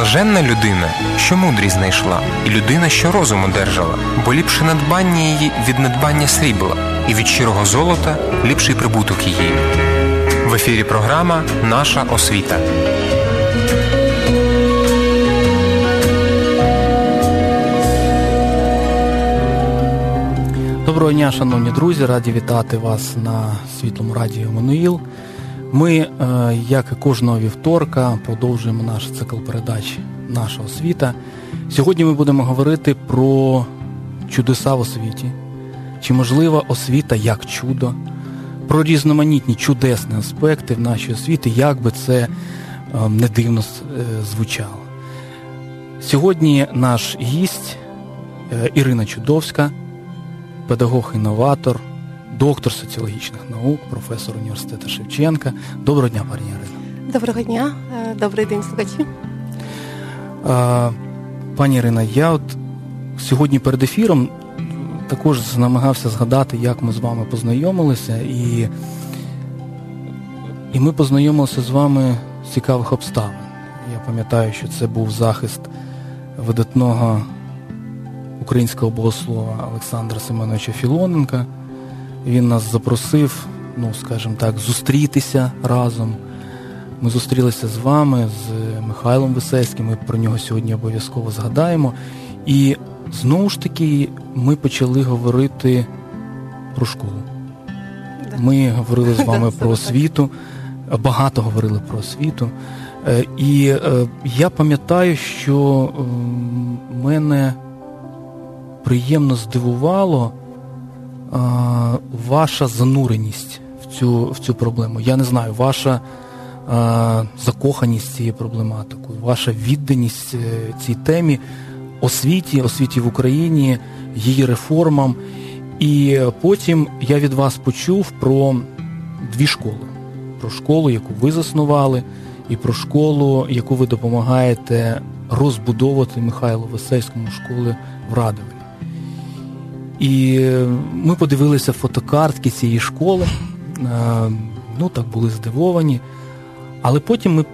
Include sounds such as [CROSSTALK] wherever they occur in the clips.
Блаженна людина, що мудрість знайшла, і людина, що розум одержала, бо ліпше надбання її від надбання срібла, і від щирого золота ліпший прибуток її. В ефірі програма Наша освіта. Доброго дня, шановні друзі, раді вітати вас на світлому радіо Мануїл. Ми, е, як і кожного вівторка, продовжуємо наш цикл передач Наша освіта. Сьогодні ми будемо говорити про чудеса в освіті, чи можлива освіта як чудо, про різноманітні чудесні аспекти в нашій освіті, як би це е, не дивно е, звучало. Сьогодні наш гість Ірина Чудовська, педагог-інноватор доктор соціологічних наук, професор університету Шевченка. Доброго дня, пані Ірина. Доброго дня, е, добрий день, слухачі. Пані Ірина, я от сьогодні перед ефіром також намагався згадати, як ми з вами познайомилися, і і ми познайомилися з вами з цікавих обставин. Я пам'ятаю, що це був захист видатного українського богослова Олександра Семеновича Філоненка. Він нас запросив, ну, скажімо так, зустрітися разом. Ми зустрілися з вами, з Михайлом Висецьким, ми про нього сьогодні обов'язково згадаємо. І знову ж таки ми почали говорити про школу. Ми говорили з вами [LAUGHS] про освіту, багато говорили про освіту. Е, і е, я пам'ятаю, що мене приємно здивувало ваша зануреність в цю в цю проблему. Я не знаю, ваша закоханість цією проблематикою, ваша відданість е, цій темі, освіті, освіті в Україні, її реформам. І потім я від вас почув про дві школи: про школу, яку ви заснували, і про школу, яку ви допомагаєте розбудовувати Михайлу Весельському школи в Радові. І ми подивилися фотокартки цієї школи, ну так були здивовані. Але потім ми,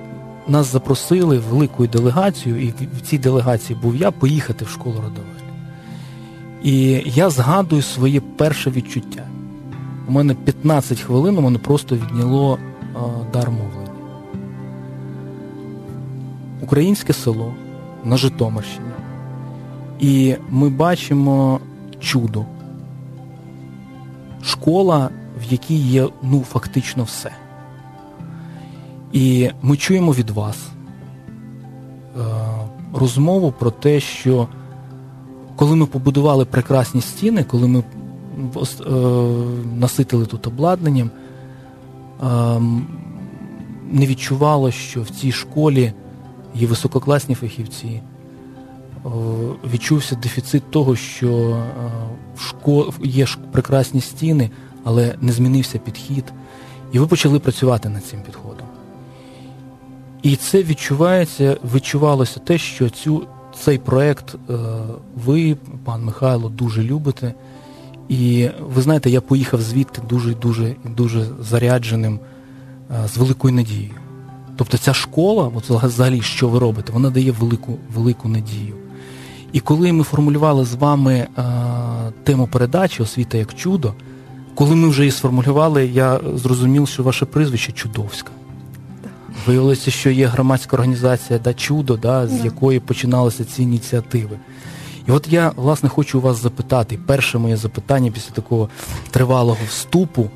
нас запросили великою делегацією, і в цій делегації був я поїхати в школу Радовель. І я згадую своє перше відчуття. У мене 15 хвилин, мене просто відняло дар мовлення. Українське село на Житомирщині. І ми бачимо чудо. Школа, в якій є ну, фактично все. І ми чуємо від вас е, розмову про те, що коли ми побудували прекрасні стіни, коли ми е, наситили тут обладнанням, е, не відчувало, що в цій школі є висококласні фахівці. Е, відчувся дефіцит того, що е, є прекрасні стіни, але не змінився підхід. І ви почали працювати над цим підходом. І це відчувається, відчувалося те, що цю, цей проєкт е, ви, пан Михайло, дуже любите. І ви знаєте, я поїхав звідти дуже-дуже дуже зарядженим, з великою надією. Тобто ця школа, от взагалі, що ви робите, вона дає велику велику надію. І коли ми формулювали з вами а, тему передачі Освіта як чудо, коли ми вже її сформулювали, я зрозумів, що ваше прізвище чудовська. Виявилося, що є громадська організація да, Чудо, да, з якої починалися ці ініціативи. І от я, власне, хочу вас запитати, перше моє запитання після такого тривалого вступу,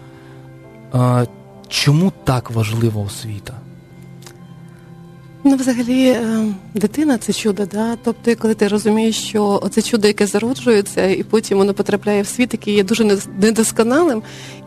а, чому так важлива освіта? Ну, взагалі, е, дитина це чудо, да? Тобто, коли ти розумієш, що це чудо, яке зароджується, і потім воно потрапляє в світ, який є дуже недосконалим,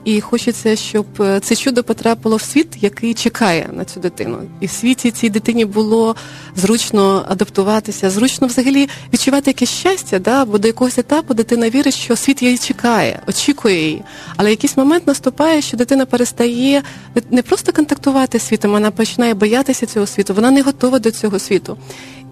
і хочеться, щоб е, це чудо потрапило в світ, який чекає на цю дитину. І в світі цій дитині було зручно адаптуватися, зручно взагалі відчувати якесь щастя, да? бо до якогось етапу дитина вірить, що світ її чекає, очікує її. Але якийсь момент наступає, що дитина перестає не просто контактувати з світом, вона починає боятися цього світу. Вона не готова до цього світу.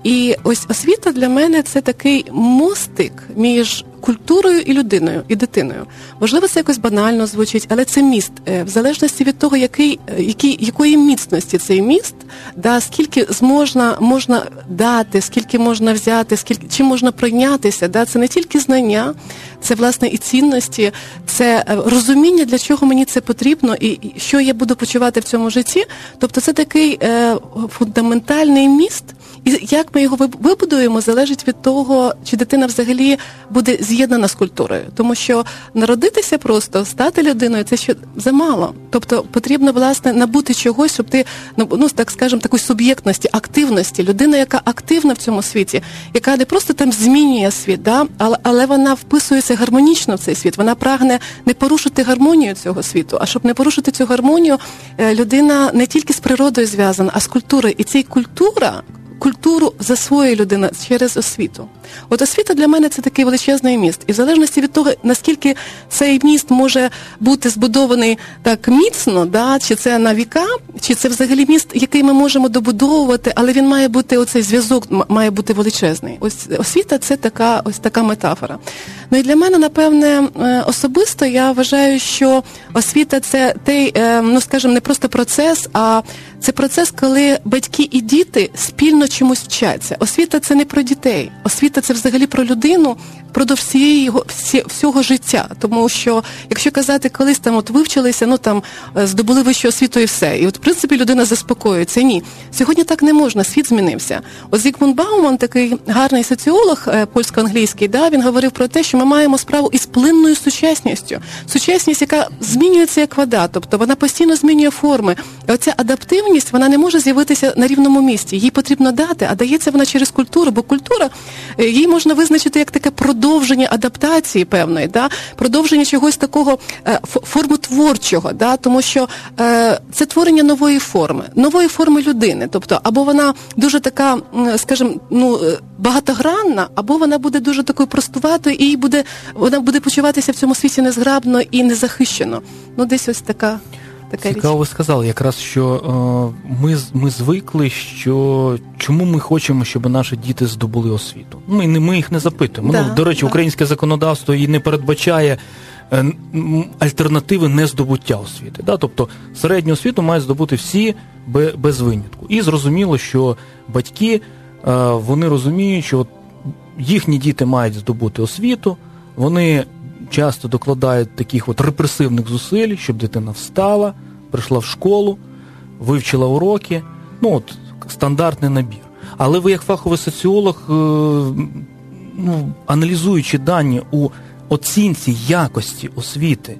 І ось освіта для мене це такий мостик між культурою і людиною, і дитиною. Можливо, це якось банально звучить, але це міст. Е, в залежності від того, який, е, який, якої міцності цей міст, да, скільки зможна можна дати, скільки можна взяти, скільки чим можна пройнятися. Да, Це не тільки знання, це власне і цінності, це е, розуміння, для чого мені це потрібно, і що я буду почувати в цьому житті. Тобто, це такий е, фундаментальний міст. І як ми його вибудуємо, залежить від того, чи дитина взагалі буде з'єднана з культурою, тому що народитися просто стати людиною це ще замало. Тобто потрібно власне набути чогось, щоб ти ну, ну так скажемо, такої суб'єктності, активності, людина, яка активна в цьому світі, яка не просто там змінює світ, да, але але вона вписується гармонічно в цей світ. Вона прагне не порушити гармонію цього світу. А щоб не порушити цю гармонію, е, людина не тільки з природою зв'язана, а з культурою. І ця культура культуру засвоює людина через освіту. От освіта для мене це такий величезний міст. І в залежності від того, наскільки цей міст може бути збудований так міцно, да, чи це на віка, чи це взагалі міст, який ми можемо добудовувати, але він має бути оцей зв'язок, має бути величезний. Ось освіта це така ось така метафора. Ну і для мене, напевне, е, особисто я вважаю, що освіта це той, е, ну скажімо, не просто процес, а це процес, коли батьки і діти спільно чомусь вчаться. Освіта це не про дітей, освіта це взагалі про людину, впродовж всієї його всі, всього життя. Тому що, якщо казати, колись там от вивчилися, ну там е, здобули вищу освіту і все, і от в принципі людина заспокоюється. Ні, сьогодні так не можна. Світ змінився. От Бауман, такий гарний соціолог е, польсько-англійський, да він говорив про те, що ми маємо справу із плинною сучасністю. Сучасність, яка змінюється як вода, тобто вона постійно змінює форми. Оця адаптивність вона не може з'явитися на рівному місці. Їй потрібно дати, а дається вона через культуру, бо культура е, її можна визначити як таке продовження адаптації певної, да? продовження чогось такого е, формотворчого, да? тому що е, це творення нової форми, нової форми людини. Тобто, або вона дуже така, скажімо, ну е, багатогранна, або вона буде дуже такою простуватою, і буде вона буде почуватися в цьому світі незграбно і незахищено. Ну, десь ось така. Така Цікаво, ви сказали, якраз що е, ми ми звикли, що чому ми хочемо, щоб наші діти здобули освіту. Ми не ми їх не запитуємо. Да, ну, До речі, да. українське законодавство і не передбачає е, альтернативи не здобуття освіти. Да? Тобто середню освіту мають здобути всі без винятку. І зрозуміло, що батьки е, вони розуміють, що їхні діти мають здобути освіту, вони часто докладають таких от репресивних зусиль, щоб дитина встала, прийшла в школу, вивчила уроки. Ну, от стандартний набір. Але ви, як фаховий соціолог, е, ну, аналізуючи дані у оцінці якості освіти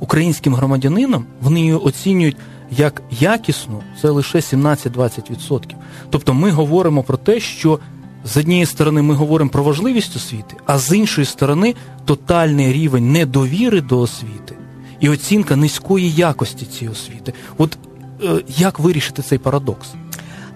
українським громадянинам, вони її оцінюють як якісну, це лише 17-20%. Тобто ми говоримо про те, що з однієї сторони ми говоримо про важливість освіти, а з іншої сторони тотальний рівень недовіри до освіти і оцінка низької якості цієї освіти. От е, як вирішити цей парадокс?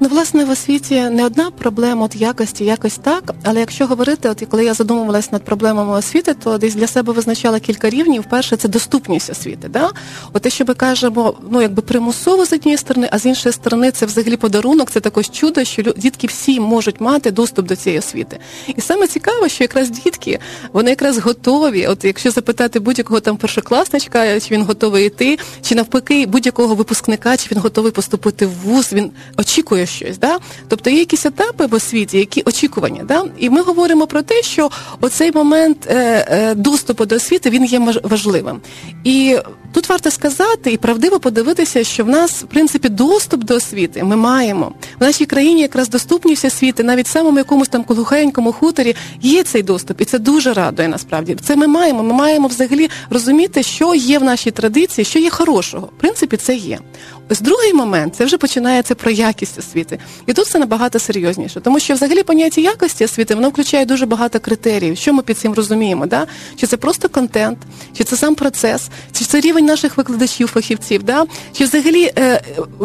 Ну, власне, в освіті не одна проблема от якості, якось так. Але якщо говорити, от коли я задумувалася над проблемами освіти, то десь для себе визначала кілька рівнів. Перше це доступність освіти. Да? От те, що ми кажемо, ну якби примусово з однієї сторони, а з іншої сторони, це взагалі подарунок, це також чудо, що дітки всі можуть мати доступ до цієї освіти. І саме цікаво, що якраз дітки вони якраз готові. От якщо запитати будь-якого там першокласничка, чи він готовий йти, чи навпаки будь-якого випускника, чи він готовий поступити в вуз, він очікує щось. Да? Тобто є якісь етапи в освіті, які очікування. Да? І ми говоримо про те, що оцей момент е, е, доступу до освіти він є важливим. І тут варто сказати і правдиво подивитися, що в нас в принципі доступ до освіти ми маємо в нашій країні якраз доступність освіти, навіть в самому якомусь там глухенькому хуторі є цей доступ, і це дуже радує. Насправді це ми маємо. Ми маємо взагалі розуміти, що є в нашій традиції, що є хорошого. В принципі, це є. Ось другий момент це вже починається про якість освіти. І тут все набагато серйозніше, тому що взагалі поняття якості освіти воно включає дуже багато критеріїв. Що ми під цим розуміємо? Да? Чи це просто контент, чи це сам процес, чи це рівень наших викладачів, фахівців, да? чи взагалі е,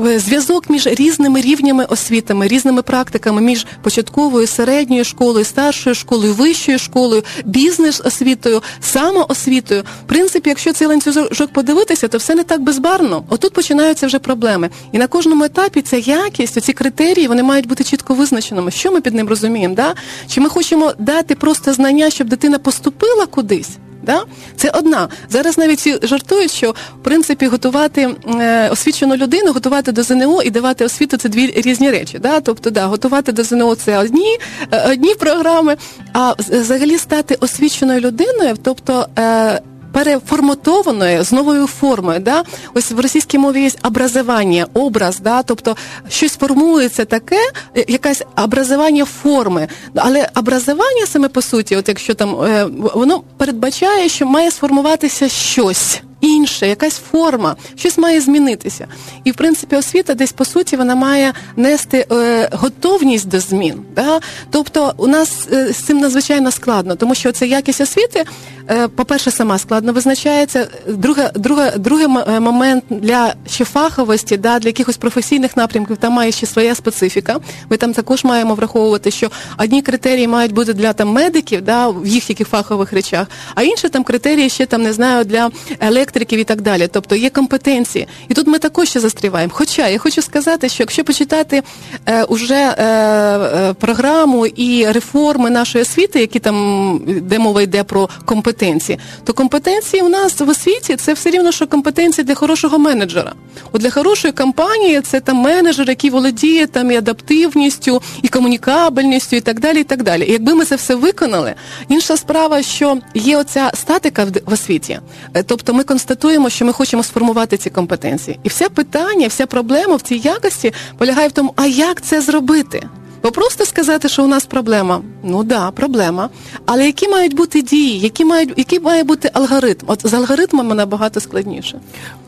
е, зв'язок між різними рівнями освітами, різними практиками, між початковою, середньою школою, старшою школою, вищою школою, бізнес-освітою, самоосвітою. В принципі, якщо цей ланцюжок подивитися, то все не так безбарно. Отут починаються вже проблеми. І на кожному етапі ця якість, оці критерії вони мають бути чітко визначеними. Що ми під ним розуміємо? Да? Чи ми хочемо дати просто знання, щоб дитина поступила кудись? Да? Це одна. Зараз навіть жартують, що в принципі готувати е, освічену людину, готувати до ЗНО і давати освіту це дві різні речі. Да? Тобто, да, готувати до ЗНО це одні е, одні програми, а взагалі стати освіченою людиною, тобто. Е, переформатованою з новою формою. Да? Ось в російській мові є образування, образ, да? тобто щось формується таке, якась якесь образування форми. Але образування саме по суті, от якщо там е, воно передбачає, що має сформуватися щось інше, якась форма, щось має змінитися. І в принципі освіта десь по суті вона має нести е, готовність до змін. Да? Тобто у нас е, з цим надзвичайно складно, тому що це якість освіти, е, по-перше, сама складно визначається. Друге, друге, другий е, момент для ще фаховості, да, для якихось професійних напрямків, там має ще своя специфіка. Ми там також маємо враховувати, що одні критерії мають бути для там медиків, да, в їх яких фахових речах, а інші там критерії ще там не знаю для електриків, електриків і так далі. Тобто є компетенції. І тут ми також ще застріваємо. Хоча я хочу сказати, що якщо почитати е, уже е, е, програму і реформи нашої освіти, які там де мова йде про компетенції, то компетенції у нас в освіті це все рівно, що компетенції для хорошого менеджера. От для хорошої компанії це там менеджер, який володіє там і адаптивністю, і комунікабельністю, і так далі. І так далі. І якби ми це все виконали, інша справа, що є оця статика в освіті, е, тобто ми констатуємо, що ми хочемо сформувати ці компетенції. І все питання, вся проблема в цій якості полягає в тому, а як це зробити? Бо просто сказати, що у нас проблема, ну да, проблема. Але які мають бути дії, які мають, який має бути алгоритм? От з алгоритмами набагато складніше.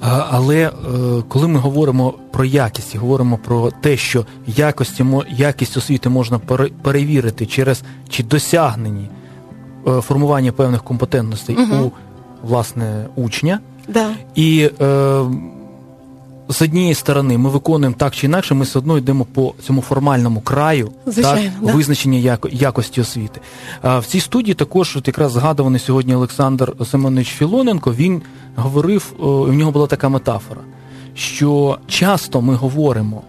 А, але е, коли ми говоримо про якість, говоримо про те, що якості якість освіти можна перевірити через чи досягнені е, формування певних компетентностей угу. у власне учня. Да. І е, з однієї сторони ми виконуємо так чи інакше, ми все одно йдемо по цьому формальному краю Звичайно, так, да. визначення яко, якості освіти. А в цій студії також от якраз згадуваний сьогодні Олександр Семенович Філоненко. Він говорив, в нього була така метафора, що часто ми говоримо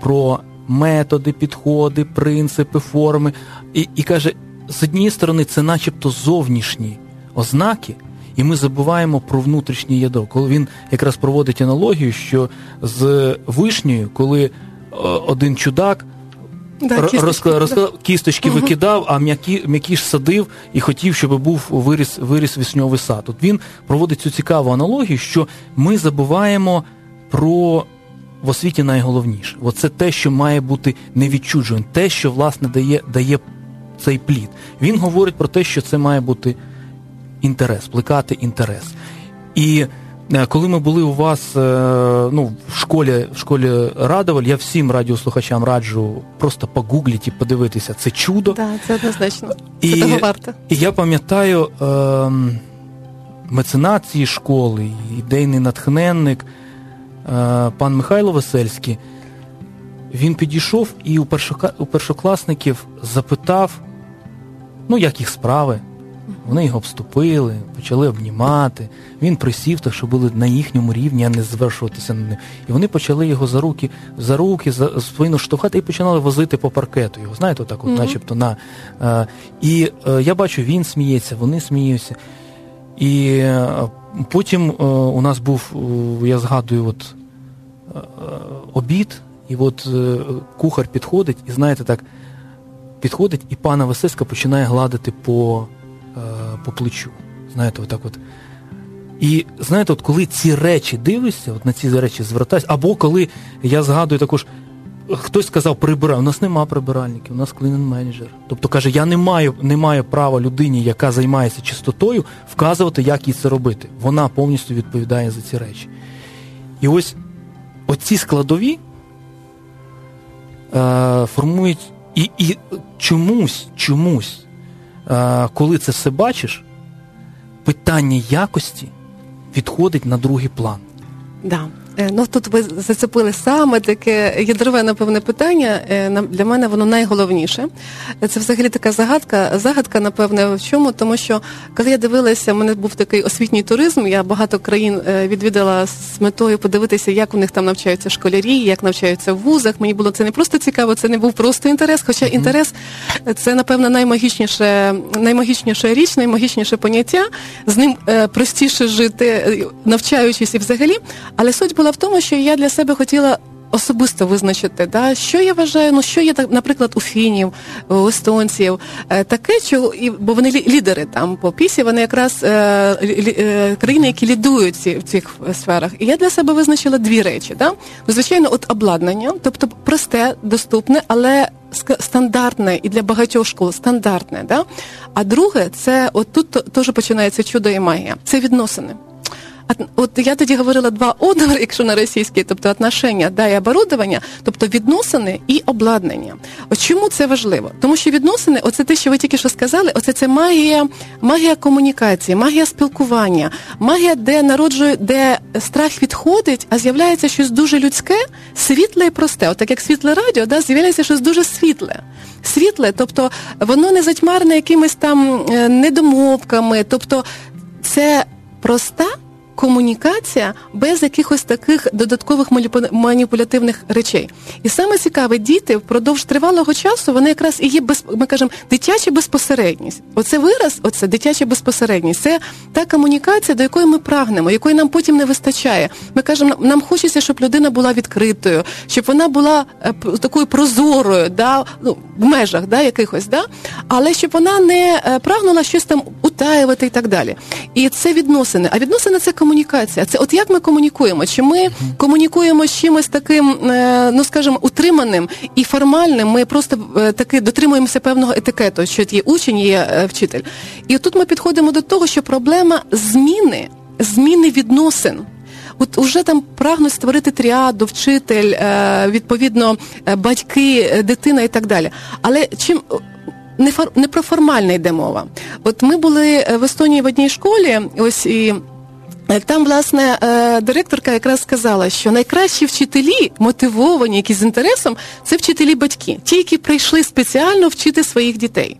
про методи, підходи, принципи, форми, і, і каже, з однієї сторони, це начебто зовнішні ознаки. І ми забуваємо про внутрішнє ядро. Коли він якраз проводить аналогію, що з вишнею, коли е, один чудак да, кісточки, розклад, розклад, кісточки угу. викидав, а м'які, м'які ж садив і хотів, щоб був виріс виріс вісньовий сад. От він проводить цю цікаву аналогію, що ми забуваємо про в освіті найголовніше. Оце те, що має бути невідчудженим, те, що власне дає, дає цей плід. Він говорить про те, що це має бути інтерес, плекати інтерес. І е, коли ми були у вас е, ну, в школі в школі Радоваль, я всім радіослухачам раджу просто погугліть і подивитися це чудо. Так, це однозначно. Це і, того варто. І я пам'ятаю е, меценат цієї школи, ідейний натхненник, е, пан Михайло Весельський. Він підійшов і у першокласників запитав, ну, як їх справи. Вони його обступили, почали обнімати. Він присів, так що були на їхньому рівні, а не звершуватися на них. І вони почали його за руки, за руки, за спину штовхати і починали возити по паркету. Його знаєте, отак, от, mm-hmm. начебто на. А, і а, е, я бачу, він сміється, вони сміються. І а, е, потім е, у нас був, я згадую, от обід, і от кухар підходить, і знаєте, так підходить, і пана Васильська починає гладити по. Е, по плечу. Знаєте, отак от. І знаєте, от коли ці речі дивишся, от на ці речі звертаюся, або коли я згадую також, хтось сказав, прибирай, у нас нема прибиральників, у нас клінен менеджер. Тобто каже, я не маю не маю права людині, яка займається чистотою, вказувати, як їй це робити. Вона повністю відповідає за ці речі. І ось оці складові е, формують і, і чомусь, чомусь коли це все бачиш, питання якості відходить на другий план. Да. Е, ну тут ви зацепили саме таке ядрове, напевне, питання. Е, для мене воно найголовніше. Це взагалі така загадка. Загадка, напевне, в чому, тому що коли я дивилася, в мене був такий освітній туризм. Я багато країн е, відвідала з метою подивитися, як у них там навчаються школярі, як навчаються в вузах. Мені було це не просто цікаво, це не був просто інтерес. Хоча інтерес це, напевно, наймагічніше, наймагічніша річ, наймагічніше поняття. З ним простіше жити, навчаючись і взагалі. Але суть була в тому, що я для себе хотіла. Особисто визначити, да, що я вважаю, ну що є наприклад, у фінів, у естонців, е, таке, що бо вони лідери там по пісі, вони якраз е, е, країни, які лідують в цих сферах. І я для себе визначила дві речі. Да? Ну, звичайно, от обладнання, тобто просте, доступне, але стандартне і для багатьох школ стандартне. Да? А друге, це от тут теж починається чудо і магія. Це відносини. От я тоді говорила два однор, якщо на російській, тобто отношення да, і оборудовання, тобто відносини і обладнання. От чому це важливо? Тому що відносини, оце те, що ви тільки що сказали, оце це магія, магія комунікації, магія спілкування, магія, де народжує, де страх відходить, а з'являється щось дуже людське, світле і просте. От так як світле радіо, да, з'являється щось дуже світле. Світле, тобто воно не затьмарне якимись там е, недомовками, тобто це проста комунікація без якихось таких додаткових маніпулятивних речей. І саме цікаве, діти впродовж тривалого часу вони якраз і є без ми кажемо дитяча безпосередність. Оце вираз, оце дитяча безпосередність. Це та комунікація, до якої ми прагнемо, якої нам потім не вистачає. Ми кажемо, нам хочеться, щоб людина була відкритою, щоб вона була е, такою прозорою, да, ну, в межах да, якихось, да, але щоб вона не е, прагнула щось там утаювати і так далі. І це відносини. А відносини це комунікація комунікація. Це от як ми комунікуємо? Чи ми комунікуємо з чимось таким, е, ну скажімо, утриманим і формальним? Ми просто е, таки дотримуємося певного етикету, що є учень, є е, вчитель. І тут ми підходимо до того, що проблема зміни, зміни відносин. От уже там прагнуть створити тріаду, вчитель, відповідно, батьки, дитина і так далі. Але чим не фор не про формальне йде мова? От ми були в Естонії в одній школі, ось і. Там, власне, е, директорка якраз сказала, що найкращі вчителі, мотивовані, які з інтересом, це вчителі батьки, ті, які прийшли спеціально вчити своїх дітей.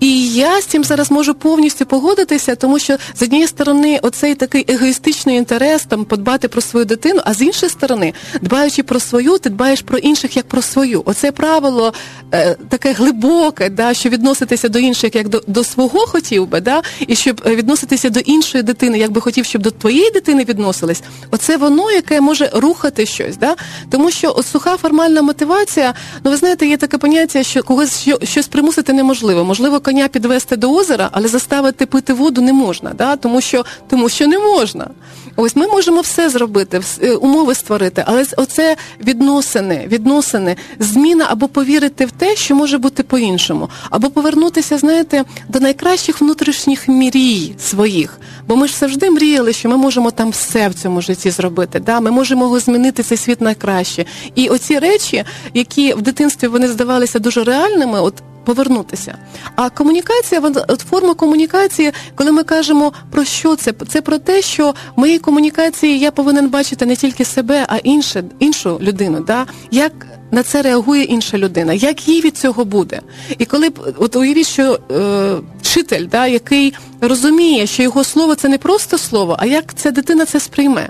І я з цим зараз можу повністю погодитися, тому що з однієї сторони, оцей такий егоїстичний інтерес там подбати про свою дитину, а з іншої сторони, дбаючи про свою, ти дбаєш про інших як про свою. Оце правило е, таке глибоке, да, що відноситися до інших як до, до свого хотів би, да, і щоб відноситися до іншої дитини, як би хотів, щоб до твоєї дитини відносились. Оце воно, яке може рухати щось. Да? Тому що от суха формальна мотивація, ну ви знаєте, є таке поняття, що когось щось примусити неможливо. Можливо, коня підвести до озера, але заставити пити воду не можна, да? тому що тому що не можна. Ось ми можемо все зробити, е, умови створити, але оце відносини, відносини, зміна або повірити в те, що може бути по-іншому, або повернутися, знаєте, до найкращих внутрішніх мрій своїх. Бо ми ж завжди мріяли, що ми можемо там все в цьому житті зробити. Да? Ми можемо змінити цей світ найкраще. І оці речі, які в дитинстві вони здавалися дуже реальними, от повернутися. А комунікація, форма комунікації, коли ми кажемо про що це, це про те, що в моїй комунікації я повинен бачити не тільки себе, а інше, іншу людину. Да? Як на це реагує інша людина, як їй від цього буде? І коли от уявіть, що е, вчитель, да, який розуміє, що його слово це не просто слово, а як ця дитина це сприйме.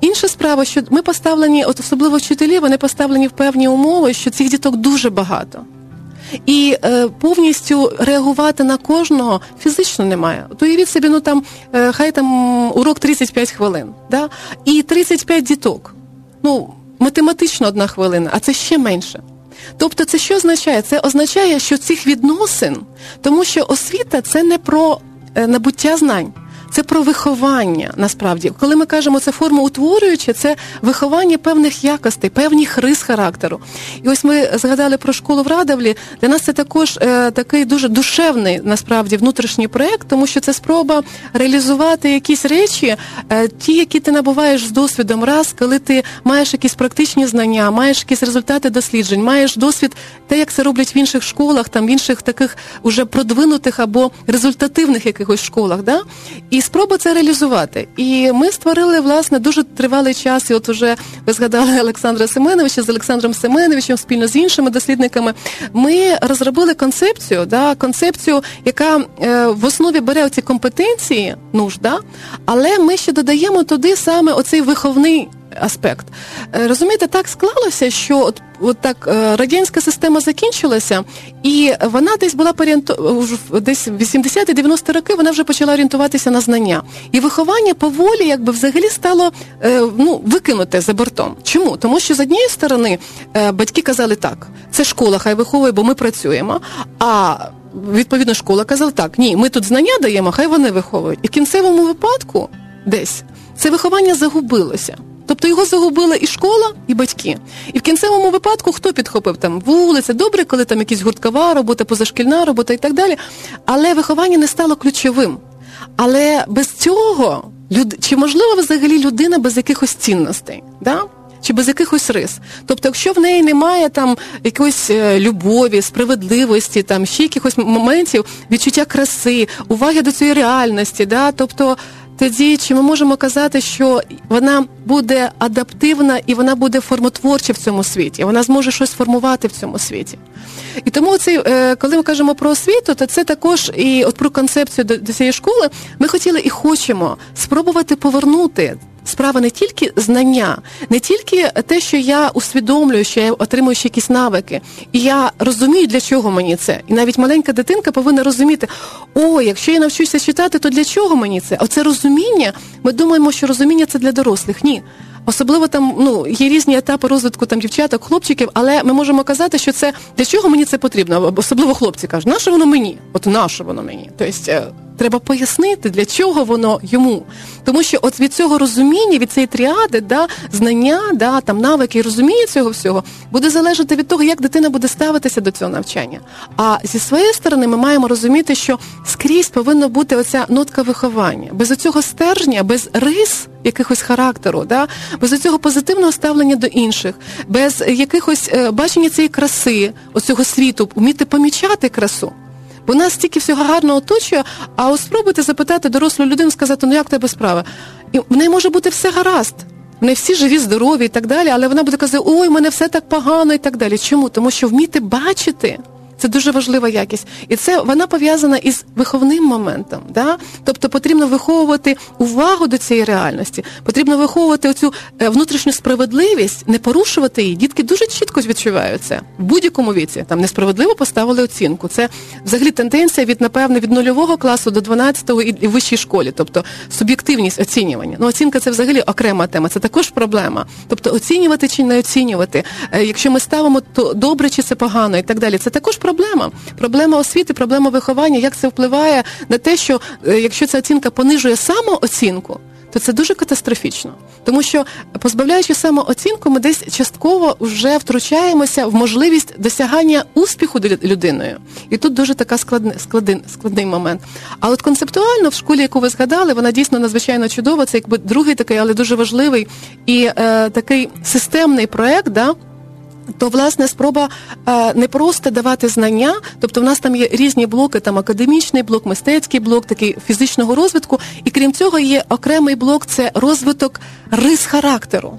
Інша справа, що ми поставлені, от особливо вчителі, вони поставлені в певні умови, що цих діток дуже багато і е, повністю реагувати на кожного фізично немає. То уявіть собі, ну там е, хай там урок 35 хвилин, да? і 35 діток. Ну, математично одна хвилина, а це ще менше. Тобто, це що означає? Це означає, що цих відносин, тому що освіта це не про е, набуття знань це про виховання насправді. Коли ми кажемо це форма утворююча, це виховання певних якостей, певних рис характеру. І ось ми згадали про школу в Радовлі. Для нас це також е, такий дуже душевний насправді внутрішній проєкт, тому що це спроба реалізувати якісь речі, е, ті, які ти набуваєш з досвідом, раз, коли ти маєш якісь практичні знання, маєш якісь результати досліджень, маєш досвід, те, як це роблять в інших школах, там в інших таких уже продвинутих або результативних якихось школах. Да? І спроба це реалізувати. І ми створили власне дуже тривалий час. І от уже ви згадали Олександра Семеновича з Олександром Семеновичем спільно з іншими дослідниками. Ми розробили концепцію, да, концепцію, яка е, в основі бере ці компетенції нужда, але ми ще додаємо туди саме оцей виховний аспект. Е, розумієте, так склалося, що от, от так е, радянська система закінчилася, і вона десь була порієнту... десь 80-90 роки вона вже почала орієнтуватися на знання. І виховання поволі якби взагалі стало е, ну, викинуте за бортом. Чому? Тому що з однієї сторони батьки казали так, це школа, хай виховує, бо ми працюємо. А відповідно школа казала так, ні, ми тут знання даємо, хай вони виховують. І в кінцевому випадку десь це виховання загубилося. Тобто його загубила і школа, і батьки. І в кінцевому випадку хто підхопив там вулиця, добре, коли там якісь гурткова робота, позашкільна робота і так далі. Але виховання не стало ключовим. Але без цього люд... чи можливо взагалі людина без якихось цінностей? Да? Чи без якихось рис. Тобто, якщо в неї немає там якоїсь е, любові, справедливості, там ще якихось моментів, відчуття краси, уваги до цієї реальності, да? тобто тоді чи ми можемо казати, що вона буде адаптивна і вона буде формотворча в цьому світі, вона зможе щось формувати в цьому світі. І тому цей, е, коли ми кажемо про освіту, то це також і от про концепцію до, до цієї школи ми хотіли і хочемо спробувати повернути справа не тільки знання, не тільки те, що я усвідомлюю, що я отримую ще якісь навики, і я розумію, для чого мені це. І навіть маленька дитинка повинна розуміти, о, якщо я навчуся читати, то для чого мені це? Оце розуміння. Ми думаємо, що розуміння це для дорослих. Ні. Особливо там ну є різні етапи розвитку там дівчаток, хлопчиків, але ми можемо казати, що це для чого мені це потрібно. Особливо хлопці кажуть, наше воно мені? От наше воно мені. Тобто Треба пояснити, для чого воно йому. Тому що от від цього розуміння, від цієї тріади, да, знання, да, там навики і розуміння цього всього буде залежати від того, як дитина буде ставитися до цього навчання. А зі своєї сторони ми маємо розуміти, що скрізь повинна бути оця нотка виховання. Без цього стержня, без рис якихось характеру, да, без цього позитивного ставлення до інших, без якихось е, бачення цієї краси, оцього світу, вміти помічати красу. Бо нас стільки всього гарно оточує, а ось спробуйте запитати дорослу людину, сказати, ну як тебе справа? І в неї може бути все гаразд. Вони всі живі, здорові і так далі, але вона буде казати, ой, у мене все так погано і так далі. Чому? Тому що вміти бачити. Це дуже важлива якість, і це вона пов'язана із виховним моментом. Да? Тобто потрібно виховувати увагу до цієї реальності, потрібно виховувати оцю е, внутрішню справедливість, не порушувати її. Дітки дуже чітко відчувають це в будь-якому віці. Там несправедливо поставили оцінку. Це взагалі тенденція від напевне від нульового класу до 12-го і вищій школі, тобто суб'єктивність оцінювання. Ну оцінка це взагалі окрема тема. Це також проблема. Тобто оцінювати чи не оцінювати. Е, якщо ми ставимо то добре чи це погано, і так далі. Це також проблема. Проблема освіти, проблема виховання, як це впливає на те, що е, якщо ця оцінка понижує самооцінку, то це дуже катастрофічно. Тому що, позбавляючи самооцінку, ми десь частково вже втручаємося в можливість досягання успіху людиною. І тут дуже така складний, складний, складний момент. А от концептуально в школі, яку ви згадали, вона дійсно надзвичайно чудова. Це якби другий такий, але дуже важливий і е, такий системний проект. Да, то власне спроба е, не просто давати знання, тобто в нас там є різні блоки, там академічний блок, мистецький блок, такий фізичного розвитку, і крім цього є окремий блок це розвиток рис характеру.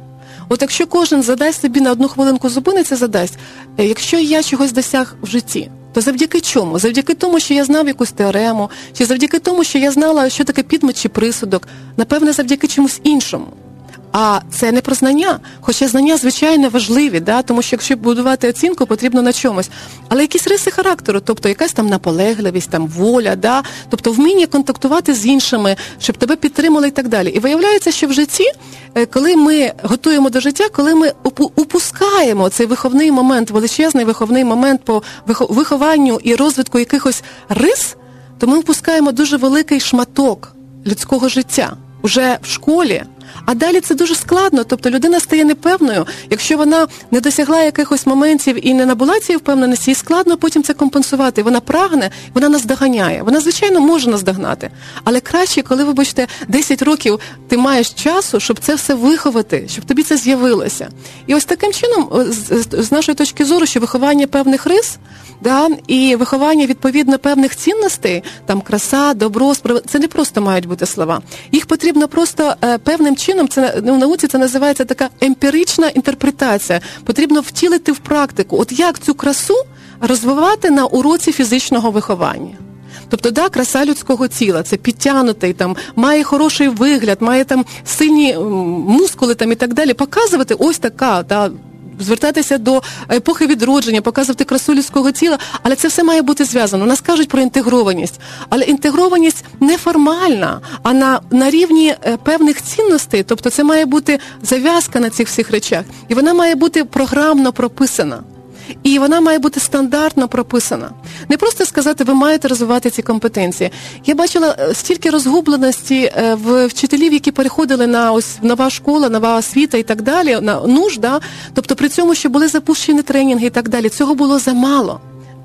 От якщо кожен задасть собі на одну хвилинку зупиниться, задасть, е, якщо я чогось досяг в житті, то завдяки чому? Завдяки тому, що я знав якусь теорему, чи завдяки тому, що я знала, що таке підмет чи присудок, напевне, завдяки чомусь іншому. А це не про знання, хоча знання звичайно важливі, да? тому що якщо будувати оцінку, потрібно на чомусь. Але якісь риси характеру, тобто якась там наполегливість, там воля, да? тобто вміння контактувати з іншими, щоб тебе підтримали і так далі. І виявляється, що в житті, е, коли ми готуємо до життя, коли ми упускаємо цей виховний момент, величезний виховний момент по вихованню і розвитку якихось рис, то ми впускаємо дуже великий шматок людського життя. Уже в школі А далі це дуже складно. Тобто людина стає непевною. Якщо вона не досягла якихось моментів і не набула цієї впевненості, їй складно потім це компенсувати. Вона прагне, вона наздоганяє. Вона, звичайно, може наздогнати. Але краще, коли, вибачте, 10 років ти маєш часу, щоб це все виховати, щоб тобі це з'явилося. І ось таким чином, з, з нашої точки зору, що виховання певних рис да, і виховання відповідно певних цінностей, там краса, добро, справ... це не просто мають бути слова. Їх потрібно просто е, певним чином, це ну, в науці це називається така емпірична інтерпретація. Потрібно втілити в практику. От як цю красу розвивати на уроці фізичного виховання. Тобто, да, краса людського тіла, це підтягнутий, там має хороший вигляд, має там сильні мускули там і так далі. Показувати ось така да, звертатися до епохи відродження, показувати красу людського тіла, але це все має бути зв'язано. Нас кажуть про інтегрованість, але інтегрованість не формальна, а на, на рівні е, певних цінностей. Тобто, це має бути зав'язка на цих всіх речах, і вона має бути програмно прописана. І вона має бути стандартно прописана. Не просто сказати, ви маєте розвивати ці компетенції. Я бачила е, стільки розгубленості е, в вчителів, які переходили на ось нова школа, нова освіта і так далі, на нужда. Тобто при цьому, що були запущені тренінги і так далі, цього було замало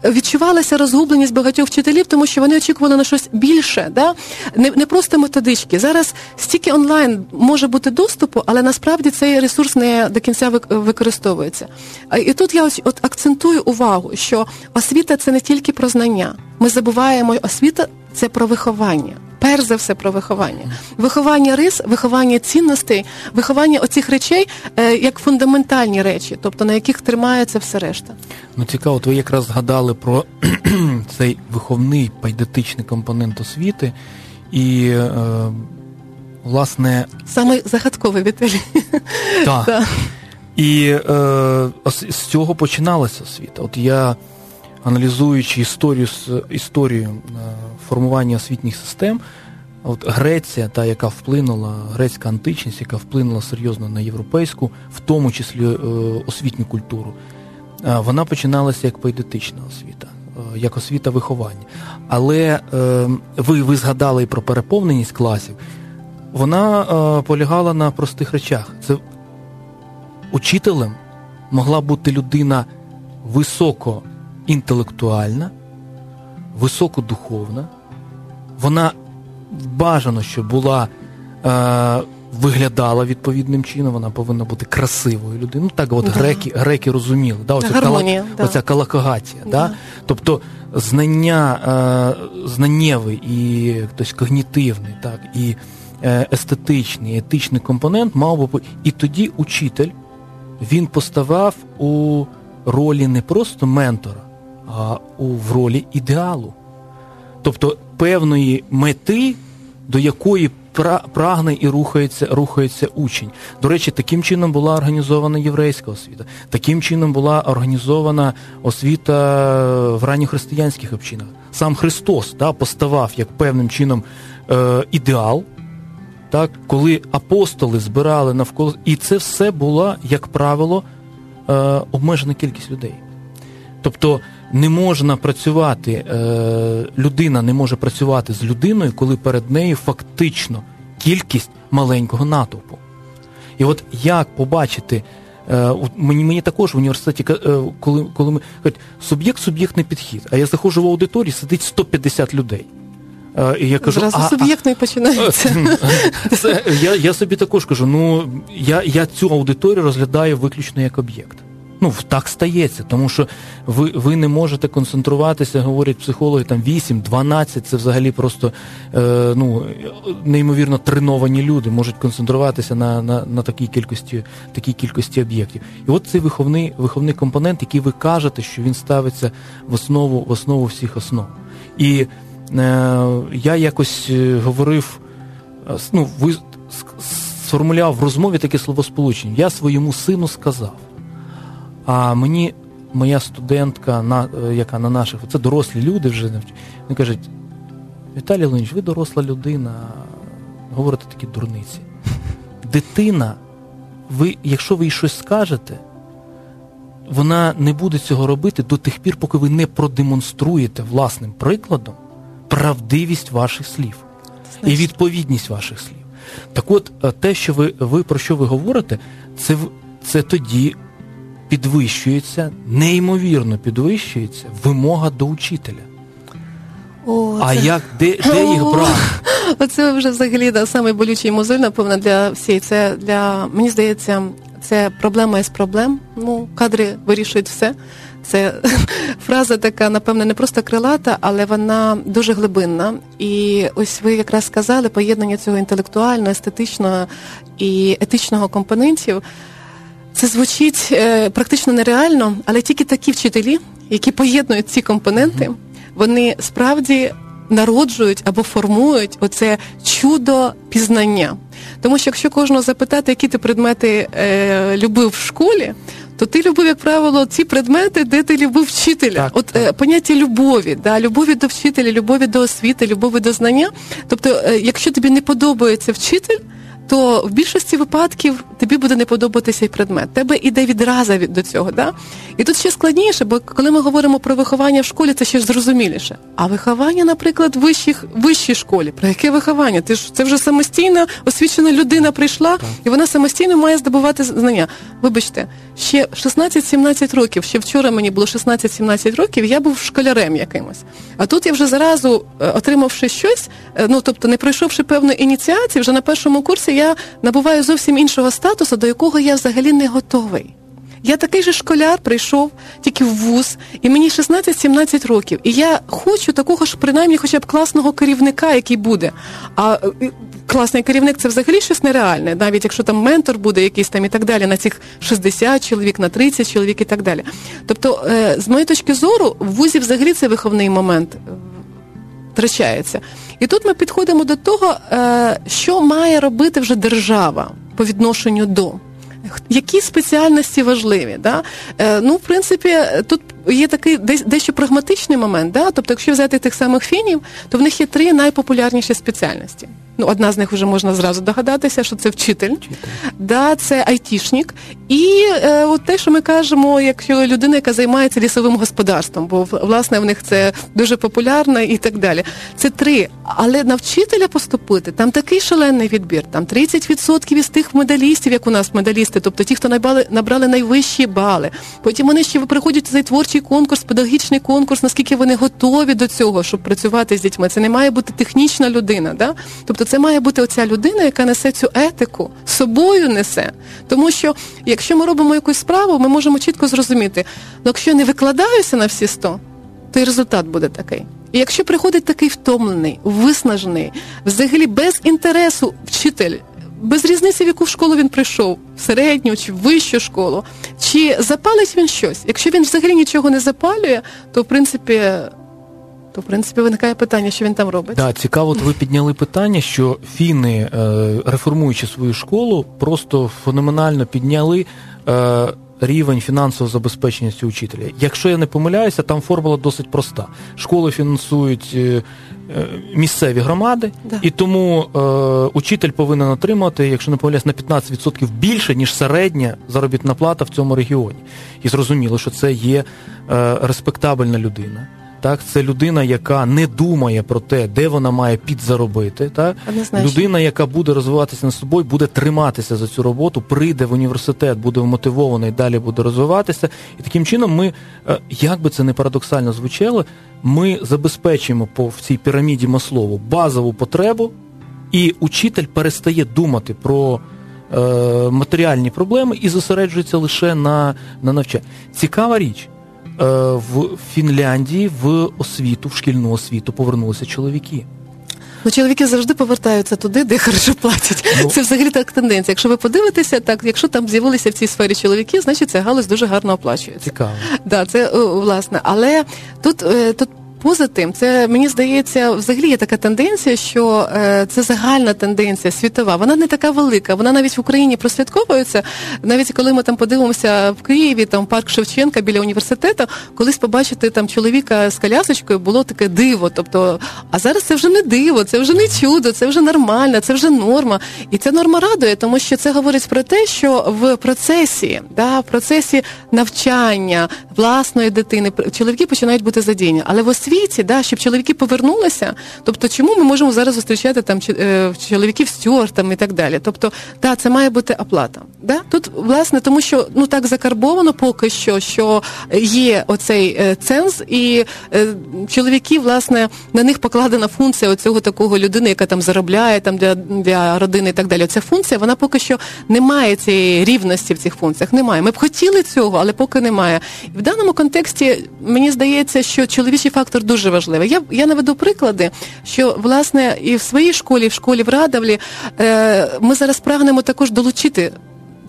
відчувалася розгубленість багатьох вчителів, тому що вони очікували на щось більше, да? не не просто методички. Зараз стільки онлайн може бути доступу, але насправді цей ресурс не до кінця використовується. І тут я ось от акцентую увагу, що освіта це не тільки про знання. Ми забуваємо, освіта це про виховання перш за все про виховання. Виховання рис, виховання цінностей, виховання оцих речей е, як фундаментальні речі, тобто на яких тримається все решта. Ну цікаво, ви якраз згадали про [CLEARS THROAT] цей виховний пайдетичний компонент освіти і. Е, Власне, саме загадковий Віталій. Так. так. І е, з цього починалася освіта. От я, аналізуючи історію історію е, формування освітніх систем. От Греція, та яка вплинула, грецька античність, яка вплинула серйозно на європейську, в тому числі е, освітню культуру, е, вона починалася як поетична освіта, е, як освіта виховання. Але ви ви згадали і про переповненість класів, вона полягала на простих речах. Це учителем могла бути людина високоінтелектуальна, високодуховна вона бажано, щоб була. Е, Виглядала відповідним чином, вона повинна бути красивою людиною. Ну так, от да. греки греки розуміли, да, оця, Гармонія, кала, да. оця калакогація. Да. да. Тобто знання е, знаннєвий і хтось когнітивний, так, і е, естетичний, етичний компонент мав би і тоді учитель він поставав у ролі не просто ментора, а у в ролі ідеалу. Тобто певної мети, до якої прагне і рухається рухається учень. До речі, таким чином була організована єврейська освіта, таким чином була організована освіта в ранньохристиянських общинах. Сам Христос да, поставав як певним чином е, ідеал, так, коли апостоли збирали навколо. І це все була, як правило, е, обмежена кількість людей. Тобто не можна працювати, е, людина не може працювати з людиною, коли перед нею фактично кількість маленького натовпу. І от як побачити, е, мені мені також в університеті, е, коли коли ми кажуть, суб'єкт-суб'єктний підхід, а я заходжу в аудиторію, сидить 150 людей. І я кажу, Зразу а, суб'єктний починається. [LAUGHS] Це, я я собі також кажу: ну я я цю аудиторію розглядаю виключно як об'єкт. Ну, так стається, тому що ви ви не можете концентруватися, говорять психологи, там 8-12, це взагалі просто е, ну, неймовірно треновані люди можуть концентруватися на на, на такій кількості такій кількості об'єктів. І от цей виховний виховний компонент, який ви кажете, що він ставиться в основу в основу всіх основ. І е, я якось е, говорив, е, ну, ви сформулював в розмові таке словосполучення. Я своєму сину сказав. А мені моя студентка, на, е, яка на наших, це дорослі люди вже вони кажуть, Віталій Леонідович, ви доросла людина, говорите такі дурниці. [LAUGHS] Дитина, ви, якщо ви їй щось скажете, вона не буде цього робити до тих пір, поки ви не продемонструєте власним прикладом правдивість ваших слів і відповідність ваших слів. Так от, е, те, що ви ви про що ви говорите, це це тоді підвищується, неймовірно підвищується вимога до учителя. О, А це... як де де їх брати? [LAUGHS] Оце вже взагалі да, саме болючий мозоль, напевно, для всієї. Це для мені здається, це проблема із проблем. Ну, кадри вирішують все. Це [LAUGHS] фраза така, напевно, не просто крилата, але вона дуже глибинна. І ось ви якраз сказали поєднання цього інтелектуального, естетичного і етичного компонентів. Це звучить е, практично нереально, але тільки такі вчителі, які поєднують ці компоненти, вони справді народжують або формують оце чудо пізнання. Тому що якщо кожного запитати, які ти предмети е, любив в школі, то ти любив, як правило, ці предмети, де ти любив вчителя. Так, От так. Е, поняття любові, да, любові до вчителя, любові до освіти, любові до знання. Тобто, е, якщо тобі не подобається вчитель, то в більшості випадків тобі буде не подобатися і предмет. Тебе іде відраза від до цього. Да? І тут ще складніше, бо коли ми говоримо про виховання в школі, це ще ж зрозуміліше. А виховання, наприклад, в вищих, вищій школі, про яке виховання? Ти ж це вже самостійно освічена людина прийшла, і вона самостійно має здобувати знання. Вибачте, ще 16-17 років, ще вчора мені було 16-17 років, я був школярем якимось. А тут я вже зразу, е, отримавши щось, е, ну тобто не пройшовши певну ініціацію, вже на першому курсі я набуваю зовсім іншого статусу, до якого я взагалі не готовий. Я такий же школяр прийшов тільки в вуз, і мені 16-17 років. І я хочу такого ж, принаймні, хоча б класного керівника, який буде. А е, класний керівник це взагалі щось нереальне, навіть якщо там ментор буде якийсь там і так далі, на цих 60 чоловік, на 30 чоловік і так далі. Тобто, е, з моєї точки зору, в вузі взагалі це виховний момент втрачається. І тут ми підходимо до того, що має робити вже держава по відношенню до які спеціальності важливі. Да? Е, ну, в принципі, тут є такий дещо прагматичний момент. Да? Тобто, якщо взяти тих самих фінів, то в них є три найпопулярніші спеціальності. Ну, одна з них вже можна зразу догадатися, що це вчитель, вчитель. Да, це айтішник. І е, от те, що ми кажемо, якщо людина, яка займається лісовим господарством, бо власне в них це дуже популярно і так далі. Це три. Але на вчителя поступити там такий шалений відбір. Там 30% із тих медалістів, як у нас медалісти, тобто ті, хто набрали, набрали найвищі бали. Потім вони ще приходять цей творчий конкурс, педагогічний конкурс, наскільки вони готові до цього, щоб працювати з дітьми. Це не має бути технічна людина. Да? Тобто це має бути оця людина, яка несе цю етику, собою несе. Тому що, якщо ми робимо якусь справу, ми можемо чітко зрозуміти, ну якщо я не викладаюся на всі 100, то і результат буде такий. І якщо приходить такий втомлений, виснажений, взагалі без інтересу вчитель, без різниці, в яку школу він прийшов, в середню чи в вищу школу, чи запалить він щось? Якщо він взагалі нічого не запалює, то в принципі то в принципі виникає питання, що він там робить. Так, цікаво, ви підняли питання, що фіни, е, реформуючи свою школу, просто феноменально підняли. Е, рівень фінансового забезпечення цього учителя. Якщо я не помиляюся, там формула досить проста. Школи фінансують е, місцеві громади, да. і тому е, учитель повинен отримати, якщо не помиляюсь, на 15% більше, ніж середня заробітна плата в цьому регіоні. І зрозуміло, що це є е, респектабельна людина. Так, це людина, яка не думає про те, де вона має підзаробити. Так? Людина, яка буде розвиватися над собою, буде триматися за цю роботу, прийде в університет, буде вмотивована і далі буде розвиватися. І таким чином, ми, е, як би це не парадоксально звучало, ми забезпечуємо по в цій піраміді Маслову базову потребу, і учитель перестає думати про. Е, матеріальні проблеми і зосереджується лише на на навчання. Цікава річ. Е, в Фінляндії в освіту, в шкільну освіту повернулися чоловіки. Ну, чоловіки завжди повертаються туди, де хорошо платять. Ну, це взагалі так тенденція. Якщо ви подивитеся, так якщо там з'явилися в цій сфері чоловіки, значить ця галузь дуже гарно оплачується. Цікаво. Да, це власне. Але тут е, тут поза тим, це мені здається, взагалі є така тенденція, що е, це загальна тенденція світова. Вона не така велика. Вона навіть в Україні прослідковується. Навіть коли ми там подивимося в Києві, там парк Шевченка біля університету, колись побачити там чоловіка з колясочкою було таке диво. Тобто, а зараз це вже не диво, це вже не чудо, це вже нормально, це вже норма. І ця норма радує, тому що це говорить про те, що в процесі, да, в процесі навчання власної дитини чоловіки починають бути задіяні, але в освіті світі, да, щоб чоловіки повернулися. Тобто, чому ми можемо зараз зустрічати там е, чоловіків стюартами і так далі? Тобто, да, це має бути оплата. Да? Тут, власне, тому що ну так закарбовано поки що, що є оцей е, ценз, і е, чоловіки, власне, на них покладена функція оцього такого людини, яка там заробляє там для для родини і так далі. Ця функція, вона поки що не має цієї рівності в цих функціях. Немає. Ми б хотіли цього, але поки немає. В даному контексті мені здається, що чоловічий фактор дуже важливий. Я я наведу приклади, що власне і в своїй школі, і в школі в Радовлі е, ми зараз прагнемо також долучити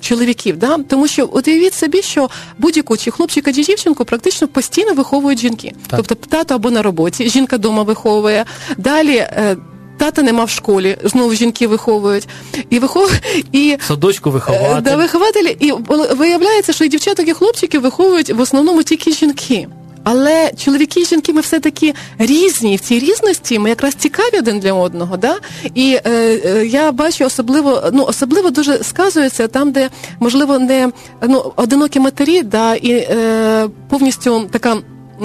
чоловіків, да? тому що от уявіть собі, що будь-яку чи хлопчика, чи дівчинку практично постійно виховують жінки. Так. Тобто тато або на роботі, жінка вдома виховує. Далі. Е, Тата нема в школі, знову жінки виховують і вихов... і садочку вихователь. Да, вихователі. І виявляється, що і дівчаток, і хлопчиків виховують в основному тільки жінки. Але чоловіки і жінки ми все таки різні в цій різності. Ми якраз цікаві один для одного. Да? І е, е, я бачу особливо, ну особливо дуже сказується там, де можливо не ну одинокі матері, да, і е, повністю така.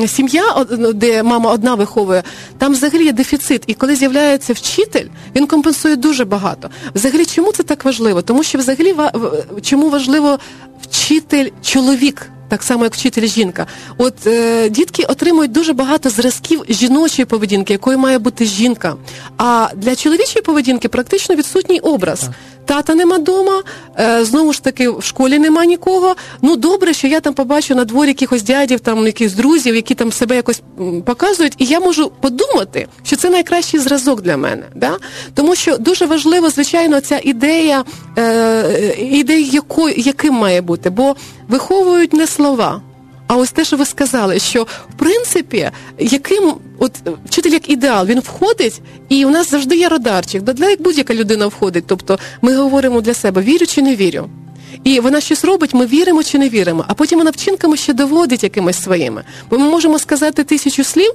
Сім'я, ну, де мама одна виховує, там взагалі є дефіцит. І коли з'являється вчитель, він компенсує дуже багато. Взагалі, чому це так важливо? Тому що взагалі чому важливо вчитель чоловік так само як вчитель жінка. От е, дітки отримують дуже багато зразків жіночої поведінки, якою має бути жінка. А для чоловічої поведінки практично відсутній образ. Так. Тата нема вдома, е, знову ж таки, в школі нема нікого. Ну добре, що я там побачу на дворі якихось дядів, там якихось друзів, які там себе якось показують, і я можу подумати, що це найкращий зразок для мене. Да? Тому що дуже важливо, звичайно, ця ідея, е, ідея якою, яким має бути, бо виховують не слова. А ось те, що ви сказали, що в принципі, яким от вчитель як ідеал, він входить, і у нас завжди є радарчик. Для як будь-яка людина входить. Тобто ми говоримо для себе вірю чи не вірю. І вона щось робить, ми віримо чи не віримо, а потім вона вчинками ще доводить якимись своїми. Бо ми можемо сказати тисячу слів.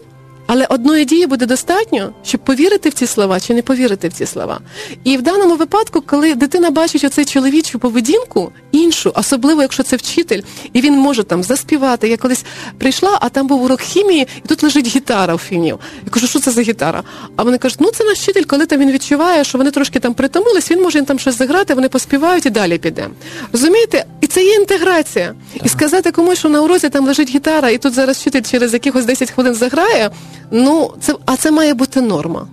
Але одної дії буде достатньо, щоб повірити в ці слова чи не повірити в ці слова. І в даному випадку, коли дитина бачить оцей чоловічу поведінку, іншу, особливо якщо це вчитель, і він може там заспівати. Я колись прийшла, а там був урок хімії, і тут лежить гітара у фінів. Я кажу, що це за гітара? А вони кажуть, ну це наш вчитель, коли там він відчуває, що вони трошки там притомились, він може там щось заграти, вони поспівають і далі піде. Розумієте? І це є інтеграція. Так. І сказати комусь, що на уроці там лежить гітара, і тут зараз вчитель через якихось 10 хвилин заграє. Ну, це а це має бути норма.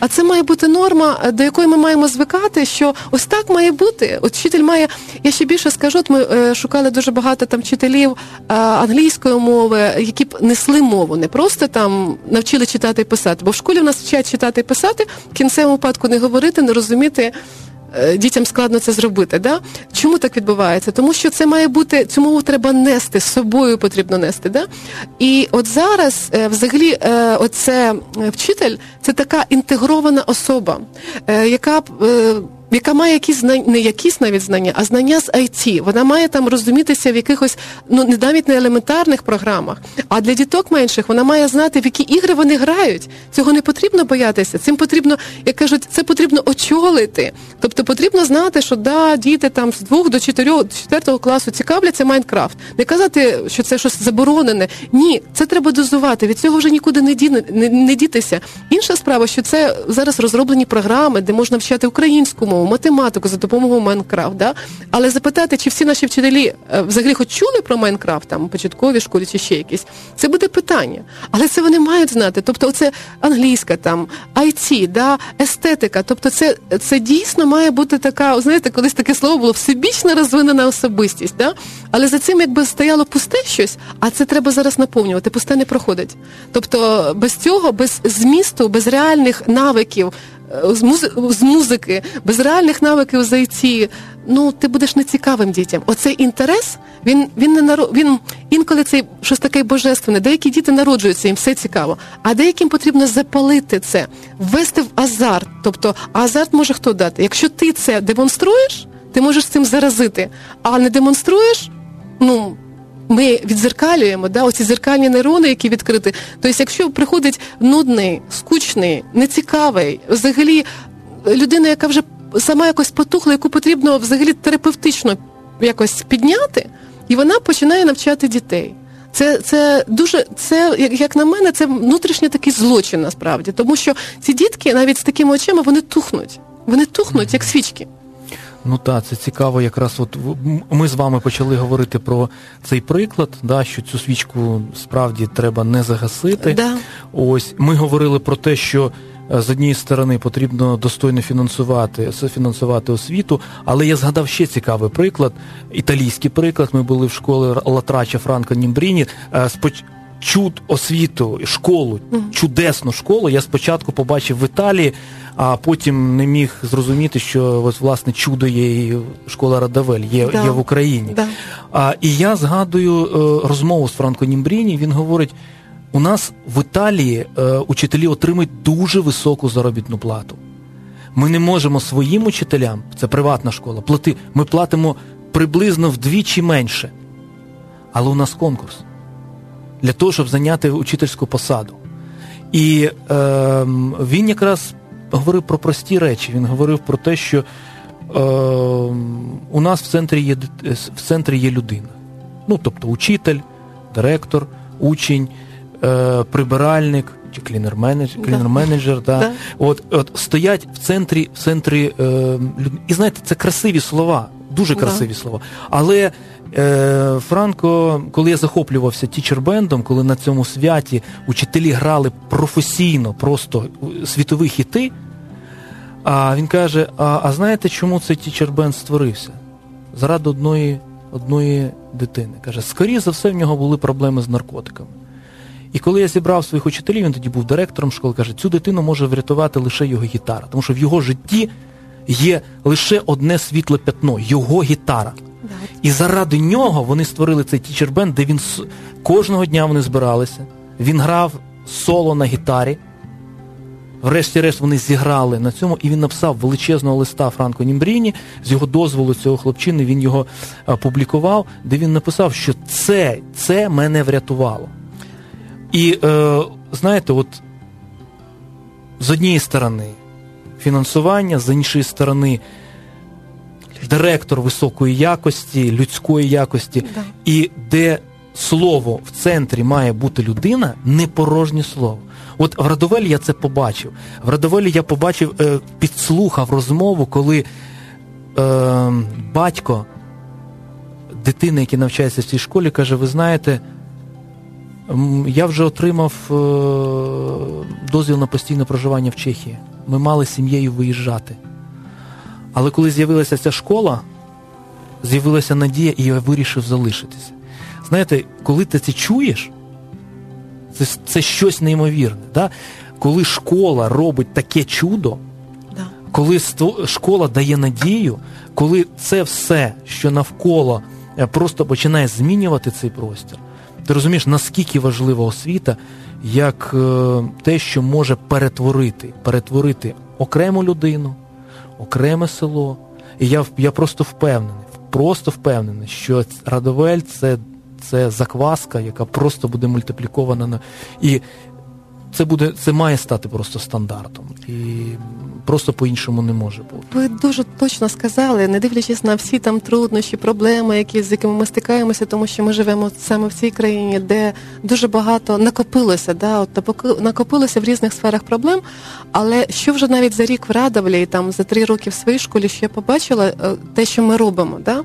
А це має бути норма, до якої ми маємо звикати, що ось так має бути. От вчитель має, я ще більше скажу, от ми е, шукали дуже багато там вчителів е, англійської мови, які б несли мову, не просто там навчили читати і писати. Бо в школі в нас вчать читати і писати, в кінцевому випадку не говорити, не розуміти. Е, дітям складно це зробити. Да? Чому так відбувається? Тому що це має бути, цю мову треба нести, з собою потрібно нести. Да? І от зараз, е, взагалі, е, оце вчитель це така інтегрована особа, яка яка має якісь знання, не якісь навіть знання, а знання з IT. Вона має там розумітися в якихось, ну не навіть не елементарних програмах. А для діток менших вона має знати, в які ігри вони грають. Цього не потрібно боятися. Цим потрібно, як кажуть, це потрібно очолити. Тобто потрібно знати, що да, діти там з двох до чотирьох четвертого класу цікавляться Майнкрафт. Не казати, що це щось заборонене. Ні, це треба дозувати. Від цього вже нікуди не ді, не, не дітися. Інша справа, що це зараз розроблені програми, де можна вчати українську мову математику за допомогою Майнкрафт. Да? Але запитати, чи всі наші вчителі е, взагалі хоч чули про Майнкрафт, там початковій школі чи ще якісь, це буде питання. Але це вони мають знати. Тобто, це англійська там, IT, да, естетика. Тобто, це це дійсно має бути така, знаєте, колись таке слово було всебічно розвинена особистість. Да? Але за цим якби стояло пусте щось, а це треба зараз наповнювати. Пусте не проходить. Тобто без цього, без змісту, без реальних навиків з, музи... з музики, без реальних навиків у зайці, ну ти будеш нецікавим дітям. Оцей інтерес, він він не наро... він інколи цей щось таке божественне. Деякі діти народжуються, їм все цікаво, а деяким потрібно запалити це, ввести в азарт. Тобто азарт може хто дати? Якщо ти це демонструєш, ти можеш цим заразити, а не демонструєш, ну ми відзеркалюємо да, оці зеркальні нейрони, які відкриті. Тобто, якщо приходить нудний, скучний, нецікавий, взагалі людина, яка вже сама якось потухла, яку потрібно взагалі терапевтично якось підняти, і вона починає навчати дітей. Це це дуже це, як, як на мене, це внутрішній такий злочин насправді, тому що ці дітки навіть з такими очима вони тухнуть. Вони тухнуть, як свічки. Ну так, це цікаво. Якраз от ми з вами почали говорити про цей приклад, да, що цю свічку справді треба не загасити. Да. Ось ми говорили про те, що е, з однієї сторони потрібно достойно фінансувати фінансувати освіту, але я згадав ще цікавий приклад, італійський приклад. Ми були в школі Латрача Франко Німбріні. Е, чуд освіту, школу, чудесну школу. Я спочатку побачив в Італії, а потім не міг зрозуміти, що ось власне чудо є і школа Радавель, є да. є в Україні. Да. А, І я згадую е, розмову з Франко Німбріні. Він говорить: у нас в Італії е, учителі отримують дуже високу заробітну плату. Ми не можемо своїм учителям, це приватна школа, плати. Ми платимо приблизно вдвічі менше. Але у нас конкурс для того, щоб зайняти учительську посаду. І е, він якраз говорив про прості речі. Він говорив про те, що е, у нас в центрі є в центрі є людина. Ну, тобто учитель, директор, учень, е, прибиральник чи клінер-менеджер, клінер-менеджер. Да. Да. От, от стоять в центрі в центрі е, І знаєте, це красиві слова, дуже красиві слова. Але Е, Франко, коли я захоплювався тічербендом, коли на цьому святі учителі грали професійно, просто світові хіти, а він каже: а а знаєте, чому цей тічербенд створився? Заради одної одної дитини. Каже, скоріше за все, в нього були проблеми з наркотиками. І коли я зібрав своїх учителів, він тоді був директором школи, каже, цю дитину може врятувати лише його гітара, тому що в його житті є лише одне світле пятно його гітара. І заради нього вони створили цей тічербенд, де він кожного дня вони збиралися. Він грав соло на гітарі. Врешті-решт вони зіграли на цьому, і він написав величезного листа Франко Німбріні. З його дозволу цього хлопчини він його публікував, де він написав, що це це мене врятувало. І е, знаєте, от з однієї сторони фінансування, з іншої сторони директор високої якості, людської якості, да. і де слово в центрі має бути людина, не порожнє слово. От в Радовелі я це побачив. В Радовелі я побачив, е, підслухав розмову, коли е, батько дитини, який навчається в цій школі, каже: Ви знаєте, я вже отримав е, дозвіл на постійне проживання в Чехії. Ми мали сім'єю виїжджати. Але коли з'явилася ця школа, з'явилася надія, і я вирішив залишитися. Знаєте, коли ти це чуєш, це це щось неймовірне. Да? Коли школа робить таке чудо, да. коли школа дає надію, коли це все, що навколо е, просто починає змінювати цей простір, ти розумієш, наскільки важлива освіта, як е, те, що може перетворити, перетворити окрему людину окреме село. І я я просто впевнений, просто впевнений, що Радовель це це закваска, яка просто буде мультиплікована на. І це буде, це має стати просто стандартом. І просто по-іншому не може бути. Ви дуже точно сказали, не дивлячись на всі там труднощі, проблеми, які з якими ми стикаємося, тому що ми живемо саме в цій країні, де дуже багато накопилося, да, от накопилося в різних сферах проблем. Але що вже навіть за рік в Радовлі, там за три роки в своїй школі, що я побачила, е, те, що ми робимо, да,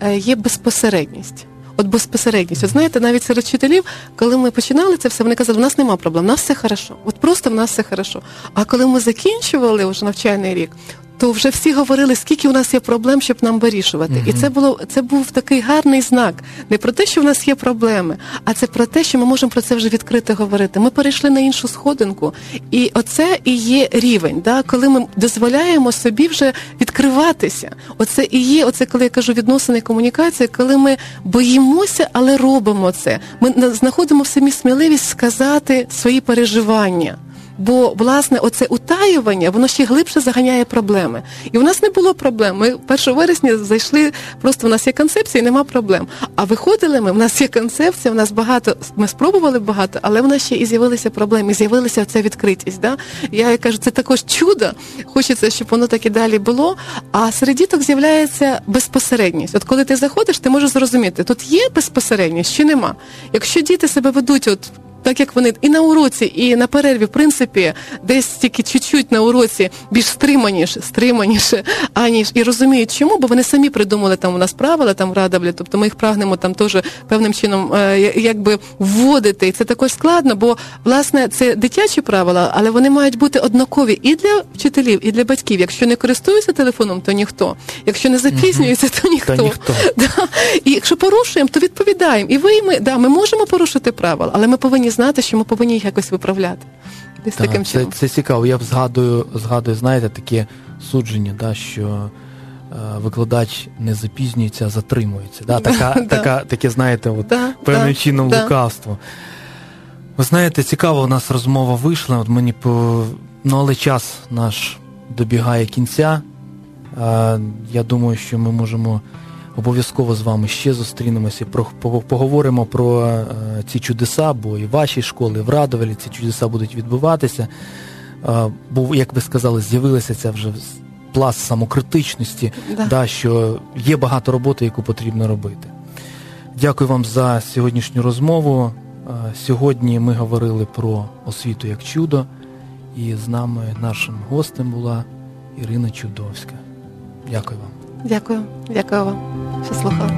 е, є безпосередність от безпосередність. От знаєте, навіть серед вчителів, коли ми починали це все, вони казали, в нас нема проблем, в нас все хорошо. От просто в нас все хорошо. А коли ми закінчували вже навчальний рік, то вже всі говорили, скільки у нас є проблем, щоб нам вирішувати. Mm-hmm. І це було це був такий гарний знак. Не про те, що в нас є проблеми, а це про те, що ми можемо про це вже відкрито говорити. Ми перейшли на іншу сходинку, і оце і є рівень, да, коли ми дозволяємо собі вже відкриватися. Оце і є, оце коли я кажу відносини комунікації, коли ми боїмося, але робимо це. Ми знаходимо в самі сміливість сказати свої переживання Бо власне оце утаювання воно ще глибше заганяє проблеми. І у нас не було проблем. Ми 1 вересня зайшли, просто в нас є концепція, і нема проблем. А виходили ми, в нас є концепція, в нас багато. Ми спробували багато, але в нас ще і з'явилися проблеми, і з'явилася ця відкритість. Да? Я кажу, це також чудо. Хочеться, щоб воно так і далі було. А серед діток з'являється безпосередність. От коли ти заходиш, ти можеш зрозуміти, тут є безпосередність чи нема. Якщо діти себе ведуть, от так як вони і на уроці, і на перерві, в принципі, десь тільки чуть-чуть на уроці більш стриманіше, стриманіше, [LAUGHS] аніж і розуміють, чому, бо вони самі придумали там у нас правила там в Радовлі, тобто ми їх прагнемо там теж певним чином е, якби вводити. І це також складно, бо власне це дитячі правила, але вони мають бути однакові і для вчителів, і для батьків. Якщо не користуються телефоном, то ніхто. Якщо не запізнюється, то ніхто. Та ніхто. [LAUGHS] Да. І якщо порушуємо, то відповідаємо. І ви і ми да, ми можемо порушити правила, але ми повинні знати, що ми повинні їх якось виправляти. Десь Так, таким це, чином. це цікаво. Я згадую, згадую, знаєте, таке судження, да, що е, викладач не запізнюється, а затримується. [LAUGHS] Да? Така, Да. така, таке, знаєте, от, Да, певним да, чином да. лукавство. Ви знаєте, цікаво, у нас розмова вийшла. От мені по... Ну, але час наш добігає кінця. Е, я думаю, що ми можемо обов'язково з вами ще зустрінемося, про, поговоримо про е, ці чудеса, бо і в вашій школі, і в Радовелі ці чудеса будуть відбуватися. Е, бо, як ви сказали, з'явилася ця вже пласт самокритичності, Да. да, що є багато роботи, яку потрібно робити. Дякую вам за сьогоднішню розмову. Е, Сьогодні ми говорили про освіту як чудо, і з нами нашим гостем була Ірина Чудовська. Дякую вам. Дякую, дякую вам, що слухали.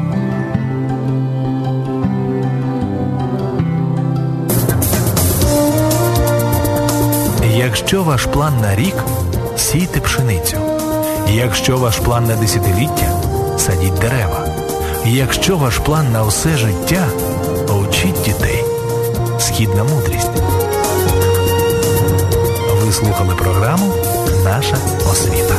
Якщо ваш план на рік сійте пшеницю. Якщо ваш план на десятиліття садіть дерева. Якщо ваш план на все життя учіть дітей. Східна мудрість. Ви слухали програму Наша освіта.